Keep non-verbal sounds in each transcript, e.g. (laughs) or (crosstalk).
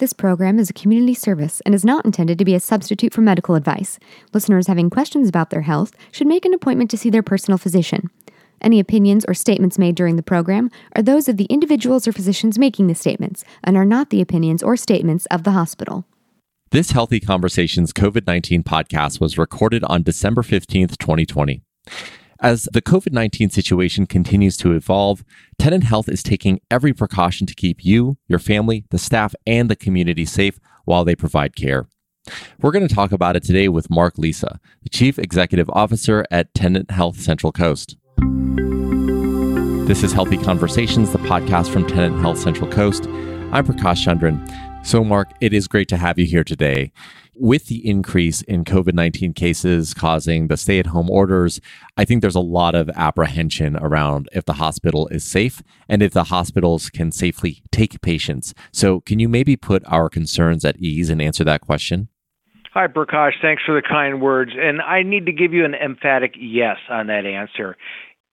This program is a community service and is not intended to be a substitute for medical advice. Listeners having questions about their health should make an appointment to see their personal physician. Any opinions or statements made during the program are those of the individuals or physicians making the statements and are not the opinions or statements of the hospital. This Healthy Conversations COVID 19 podcast was recorded on December 15th, 2020. As the COVID 19 situation continues to evolve, Tenet Health is taking every precaution to keep you, your family, the staff, and the community safe while they provide care. We're going to talk about it today with Mark Lisa, the Chief Executive Officer at Tenet Health Central Coast. This is Healthy Conversations, the podcast from Tenant Health Central Coast. I'm Prakash Chandran. So, Mark, it is great to have you here today with the increase in COVID 19 cases causing the stay at home orders, I think there's a lot of apprehension around if the hospital is safe and if the hospitals can safely take patients. So, can you maybe put our concerns at ease and answer that question? Hi, Prakash. Thanks for the kind words. And I need to give you an emphatic yes on that answer.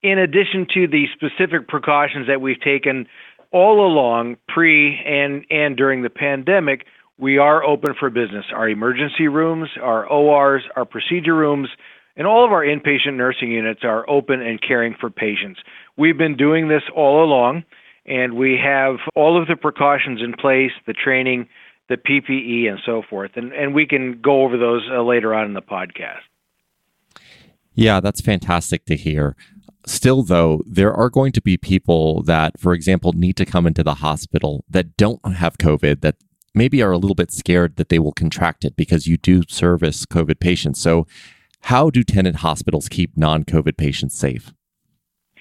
In addition to the specific precautions that we've taken all along, pre and, and during the pandemic, we are open for business. Our emergency rooms, our ORs, our procedure rooms, and all of our inpatient nursing units are open and caring for patients. We've been doing this all along, and we have all of the precautions in place, the training, the PPE, and so forth. And, and we can go over those uh, later on in the podcast. Yeah, that's fantastic to hear. Still, though, there are going to be people that, for example, need to come into the hospital that don't have COVID, that maybe are a little bit scared that they will contract it because you do service COVID patients. So, how do Tenet hospitals keep non COVID patients safe?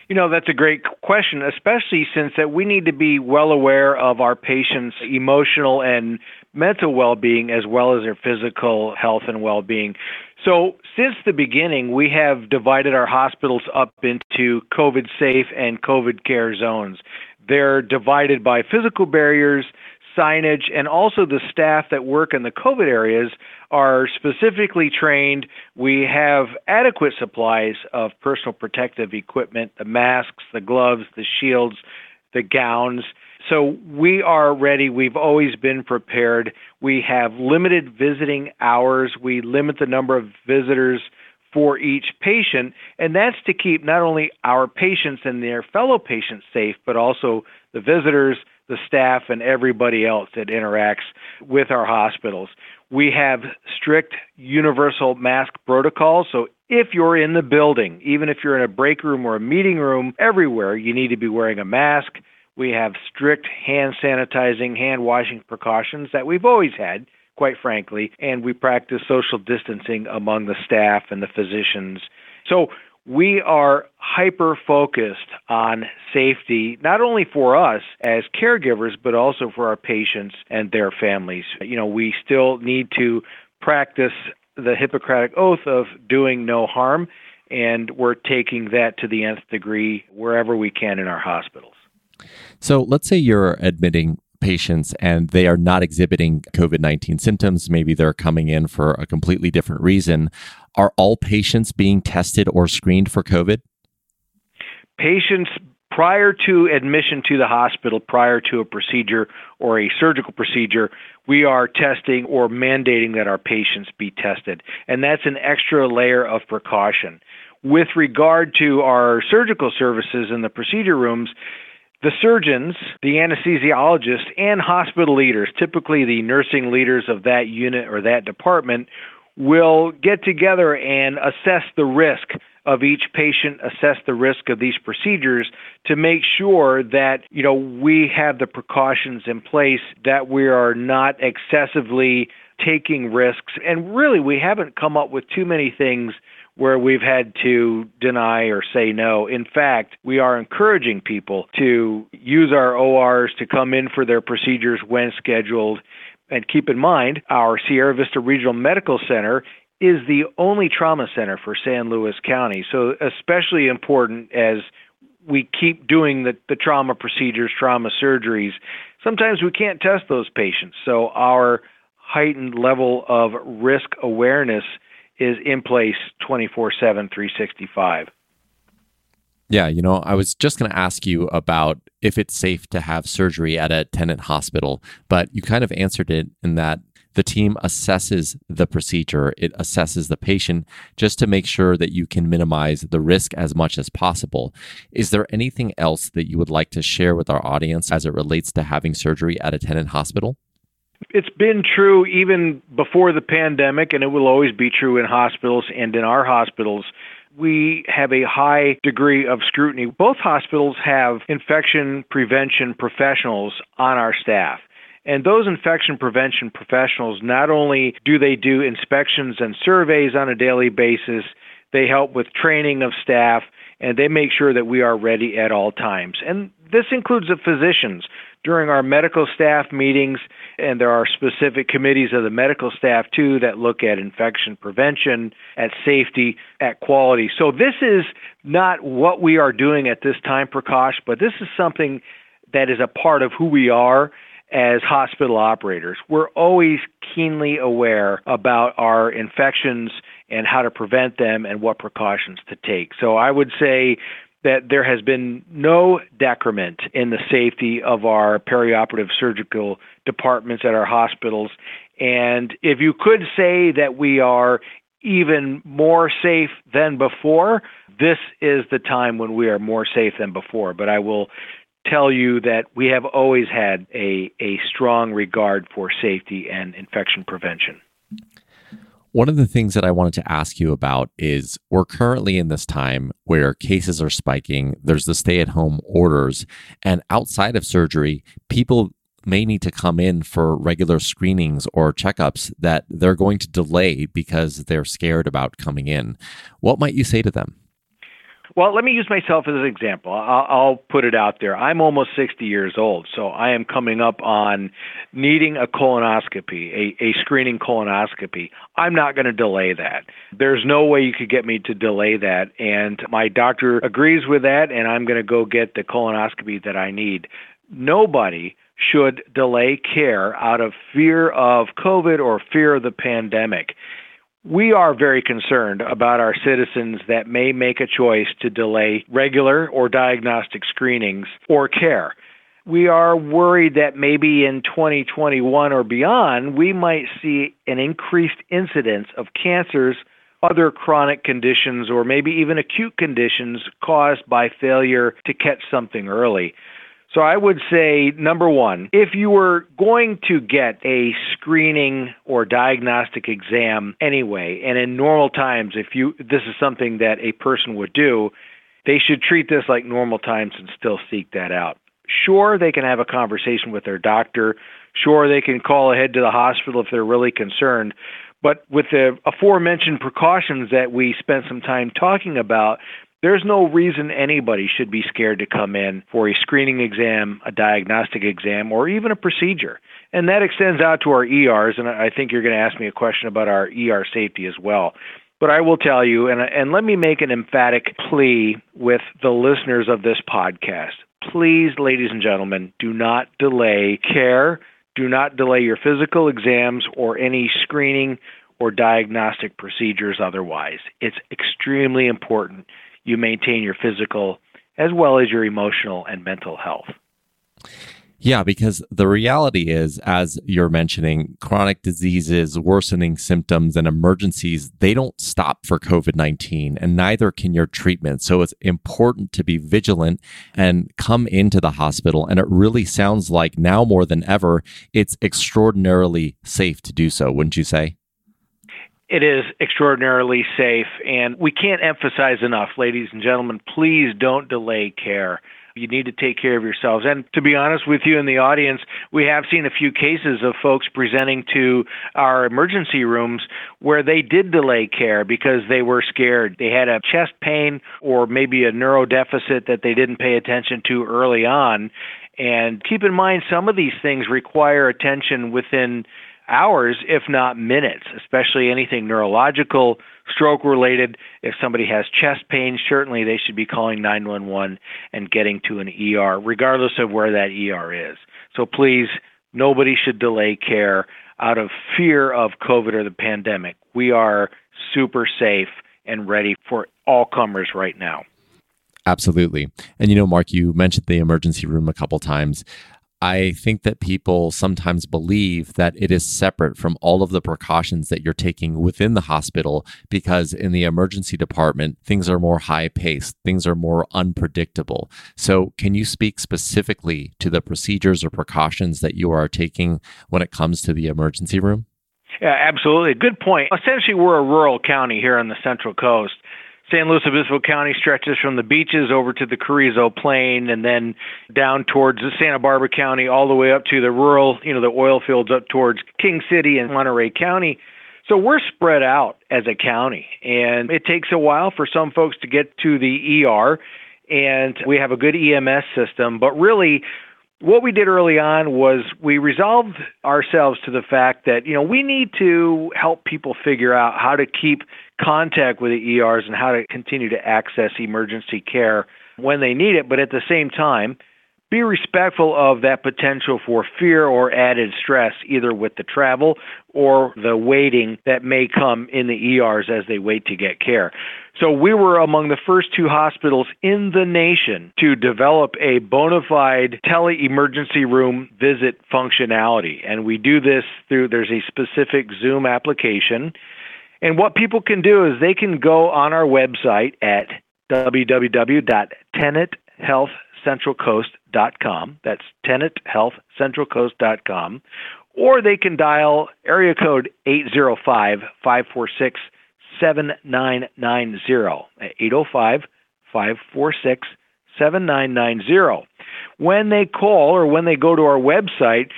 You know, that's a great question, especially since that we need to be well aware of our patients' emotional and mental well-being as well as their physical health and well-being. So, since the beginning, we have divided our hospitals up into COVID safe and COVID care zones. They're divided by physical barriers signage, and also the staff that work in the COVID areas are specifically trained. We have adequate supplies of personal protective equipment the masks, the gloves, the shields, the gowns. So we are ready. We've always been prepared. We have limited visiting hours. We limit the number of visitors for each patient, and that's to keep not only our patients and their fellow patients safe, but also the visitors, the staff, and everybody else that interacts with our hospitals. We have strict universal mask protocols. So if you're in the building, even if you're in a break room or a meeting room, everywhere you need to be wearing a mask. We have strict hand sanitizing, hand washing precautions that we've always had, quite frankly, and we practice social distancing among the staff and the physicians. So we are hyper focused on safety, not only for us as caregivers, but also for our patients and their families. You know, we still need to practice the Hippocratic Oath of doing no harm, and we're taking that to the nth degree wherever we can in our hospitals. So let's say you're admitting patients and they are not exhibiting COVID 19 symptoms. Maybe they're coming in for a completely different reason. Are all patients being tested or screened for COVID? Patients prior to admission to the hospital, prior to a procedure or a surgical procedure, we are testing or mandating that our patients be tested. And that's an extra layer of precaution. With regard to our surgical services in the procedure rooms, the surgeons, the anesthesiologists, and hospital leaders, typically the nursing leaders of that unit or that department, will get together and assess the risk of each patient, assess the risk of these procedures to make sure that, you know, we have the precautions in place that we are not excessively taking risks. And really, we haven't come up with too many things where we've had to deny or say no. In fact, we are encouraging people to use our ORs to come in for their procedures when scheduled and keep in mind, our Sierra Vista Regional Medical Center is the only trauma center for San Luis County. So, especially important as we keep doing the, the trauma procedures, trauma surgeries, sometimes we can't test those patients. So, our heightened level of risk awareness is in place 24 7, 365. Yeah, you know, I was just going to ask you about if it's safe to have surgery at a Tenet hospital, but you kind of answered it in that the team assesses the procedure, it assesses the patient just to make sure that you can minimize the risk as much as possible. Is there anything else that you would like to share with our audience as it relates to having surgery at a Tenet hospital? It's been true even before the pandemic, and it will always be true in hospitals and in our hospitals we have a high degree of scrutiny. Both hospitals have infection prevention professionals on our staff. And those infection prevention professionals not only do they do inspections and surveys on a daily basis, they help with training of staff and they make sure that we are ready at all times. And this includes the physicians. During our medical staff meetings, and there are specific committees of the medical staff too that look at infection prevention, at safety, at quality. So this is not what we are doing at this time, Prakash, but this is something that is a part of who we are as hospital operators. We're always keenly aware about our infections and how to prevent them and what precautions to take. So I would say that there has been no decrement in the safety of our perioperative surgical departments at our hospitals. And if you could say that we are even more safe than before, this is the time when we are more safe than before. But I will tell you that we have always had a, a strong regard for safety and infection prevention. One of the things that I wanted to ask you about is we're currently in this time where cases are spiking, there's the stay at home orders, and outside of surgery, people may need to come in for regular screenings or checkups that they're going to delay because they're scared about coming in. What might you say to them? Well, let me use myself as an example. I'll, I'll, put it out there. I'm almost 60 years old, so I am coming up on needing a colonoscopy, a, a screening colonoscopy. I'm not going to delay that. There's no way you could get me to delay that, and my doctor agrees with that, and I'm going to go get the colonoscopy that I need. Nobody should delay care out of fear of COVID or fear of the pandemic we are very concerned about our citizens that may make a choice to delay regular or diagnostic screenings or care. We are worried that maybe in 2021 or beyond, we might see an increased incidence of cancers, other chronic conditions, or maybe even acute conditions caused by failure to catch something early. So I would say number one, if you were going to get a screening or diagnostic exam anyway, and in normal times, if you this is something that a person would do, they should treat this like normal times and still seek that out. Sure, they can have a conversation with their doctor. Sure, they can call ahead to the hospital if they're really concerned. But with the aforementioned precautions that we spent some time talking about, there's no reason anybody should be scared to come in for a screening exam, a diagnostic exam, or even a procedure. And that extends out to our ERs, and I think you're going to ask me a question about our ER safety as well. But I will tell you, and, and let me make an emphatic plea with the listeners of this podcast. Please, ladies and gentlemen, do not delay care. Do not delay your physical exams or any screening or diagnostic procedures otherwise. It's extremely important you maintain your physical as well as your emotional and mental health. Yeah, because the reality is, as you're mentioning, chronic diseases, worsening symptoms, and emergencies, they don't stop for COVID 19, and neither can your treatment. So it's important to be vigilant and come into the hospital. And it really sounds like now more than ever, it's extraordinarily safe to do so, wouldn't you say? It is extraordinarily safe, and we can't emphasize enough, ladies and gentlemen, please don't delay care. You need to take care of yourselves. And to be honest with you in the audience, we have seen a few cases of folks presenting to our emergency rooms where they did delay care because they were scared. They had a chest pain or maybe a neurodeficit that they didn't pay attention to early on. And keep in mind, some of these things require attention within hours, if not minutes, especially anything neurological, stroke related. If somebody has chest pain, certainly they should be calling 911 and getting to an ER, regardless of where that ER is. So please, nobody should delay care out of fear of COVID or the pandemic. We are super safe and ready for all comers right now. Absolutely. And you know, Mark, you mentioned the emergency room a couple times. I think that people sometimes believe that it is separate from all of the precautions that you're taking within the hospital because in the emergency department, things are more high paced, things are more unpredictable. So, can you speak specifically to the procedures or precautions that you are taking when it comes to the emergency room? Yeah, absolutely. Good point. Essentially, we're a rural county here on the Central Coast. San Luis Obispo County stretches from the beaches over to the Carrizo Plain and then down towards Santa Barbara County all the way up to the rural, you know, the oil fields up towards King City and Monterey County. So we're spread out as a county and it takes a while for some folks to get to the ER and we have a good EMS system, but really what we did early on was we resolved ourselves to the fact that you know we need to help people figure out how to keep contact with the ERs and how to continue to access emergency care when they need it, but at the same time, be respectful of that potential for fear or added stress, either with the travel or the waiting that may come in the ERs as they wait to get care. So, we were among the first two hospitals in the nation to develop a bona fide tele emergency room visit functionality. And we do this through there's a specific Zoom application and what people can do is they can go on our website at www.tenethealthcentralcoast.com. That's tenethealthcentralcoast.com. Or they can dial area code 805 546 7990. 805 546 7990. When they call or when they go to our website,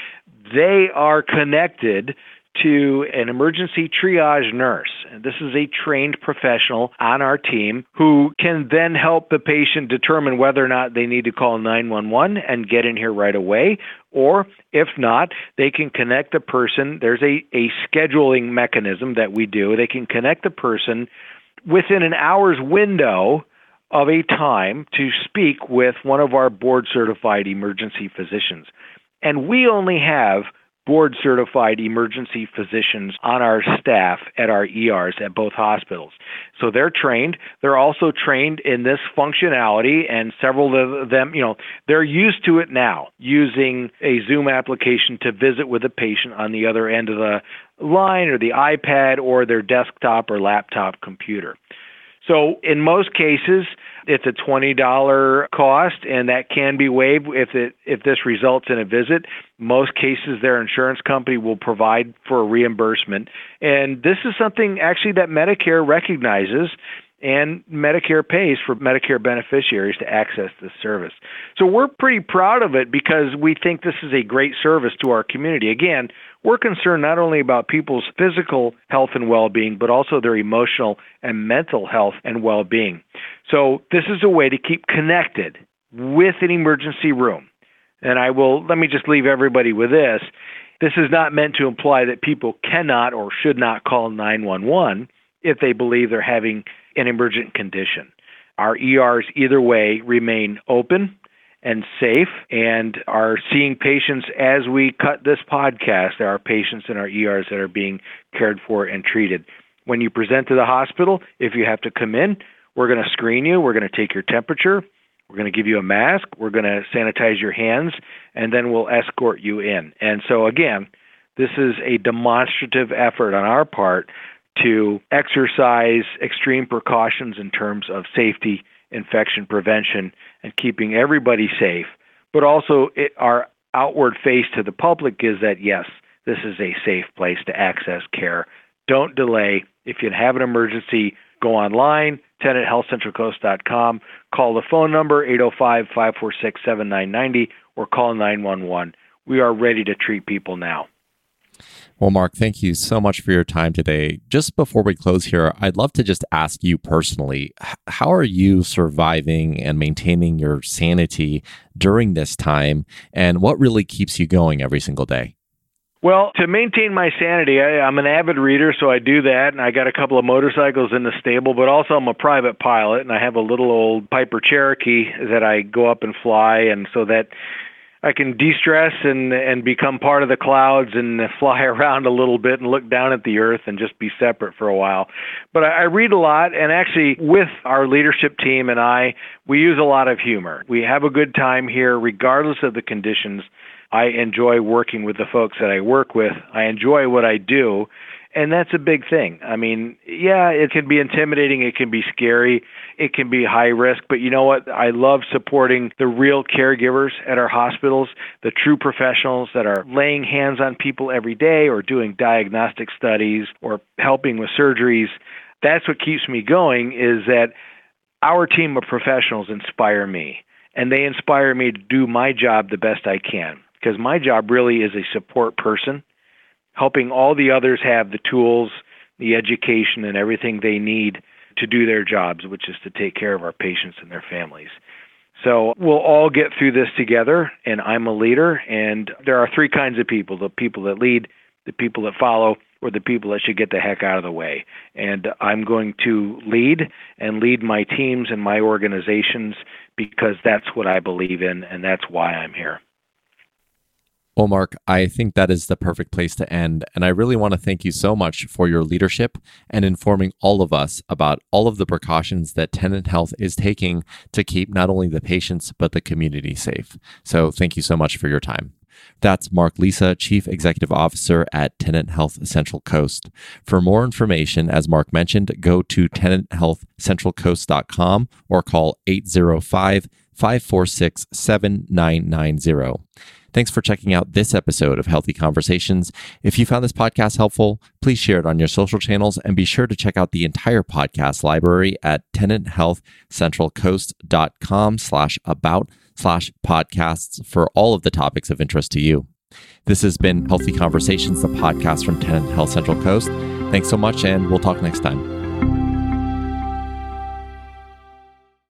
they are connected to an emergency triage nurse. This is a trained professional on our team who can then help the patient determine whether or not they need to call 911 and get in here right away. Or if not, they can connect the person. There's a, a scheduling mechanism that we do. They can connect the person within an hour's window of a time to speak with one of our board certified emergency physicians. And we only have board certified emergency physicians on our staff at our ERs at both hospitals. So they're trained. They're also trained in this functionality, and several of them, you know, they're used to it now using a Zoom application to visit with a patient on the other end of the line or the iPad or their desktop or laptop computer. So in most cases, it's a $20 cost and that can be waived if it if this results in a visit. Most cases their insurance company will provide for a reimbursement. And this is something actually that Medicare recognizes and Medicare pays for Medicare beneficiaries to access this service. So we're pretty proud of it because we think this is a great service to our community. Again, we're concerned not only about people's physical health and well being, but also their emotional and mental health and well being. So this is a way to keep connected with an emergency room. And I will, let me just leave everybody with this. This is not meant to imply that people cannot or should not call 911 if they believe they're having an emergent condition. Our ERs, either way, remain open and safe and are seeing patients as we cut this podcast. There are patients in our ERs that are being cared for and treated. When you present to the hospital, if you have to come in, we're going to screen you, we're going to take your temperature, we're going to give you a mask, we're going to sanitize your hands, and then we'll escort you in. And so, again, this is a demonstrative effort on our part to exercise extreme precautions in terms of safety, infection prevention, and keeping everybody safe. But also, it, our outward face to the public is that yes, this is a safe place to access care. Don't delay. If you have an emergency, go online, tenethealthcentralcoast.com, call the phone number 805 546 7990, or call 911. We are ready to treat people now. Well, Mark, thank you so much for your time today. Just before we close here, I'd love to just ask you personally how are you surviving and maintaining your sanity during this time? And what really keeps you going every single day? Well, to maintain my sanity, I, I'm an avid reader, so I do that, and I got a couple of motorcycles in the stable, but also I'm a private pilot, and I have a little old Piper Cherokee that I go up and fly, and so that I can de-stress and and become part of the clouds and fly (laughs) around a little bit and look down at the earth and just be separate for a while. But I, I read a lot, and actually, with our leadership team and I, we use a lot of humor. We have a good time here, regardless of the conditions. I enjoy working with the folks that I work with. I enjoy what I do, and that's a big thing. I mean, yeah, it can be intimidating, it can be scary, it can be high risk, but you know what? I love supporting the real caregivers at our hospitals, the true professionals that are laying hands on people every day or doing diagnostic studies or helping with surgeries. That's what keeps me going is that our team of professionals inspire me and they inspire me to do my job the best I can because my job really is a support person helping all the others have the tools, the education, and everything they need to do their jobs, which is to take care of our patients and their families. So we'll all get through this together, and I'm a leader. And there are three kinds of people the people that lead, the people that follow, or the people that should get the heck out of the way. And I'm going to lead and lead my teams and my organizations because that's what I believe in, and that's why I'm here. Well, Mark, I think that is the perfect place to end. And I really want to thank you so much for your leadership and informing all of us about all of the precautions that Tenet Health is taking to keep not only the patients, but the community safe. So thank you so much for your time. That's Mark Lisa, Chief Executive Officer at Tenet Health Central Coast. For more information, as Mark mentioned, go to tenethealthcentralcoast.com or call 805 546 7990. Thanks for checking out this episode of Healthy Conversations. If you found this podcast helpful, please share it on your social channels and be sure to check out the entire podcast library at tenethealthcentralcoast.com slash about slash podcasts for all of the topics of interest to you. This has been Healthy Conversations, the podcast from Tenet Health Central Coast. Thanks so much, and we'll talk next time.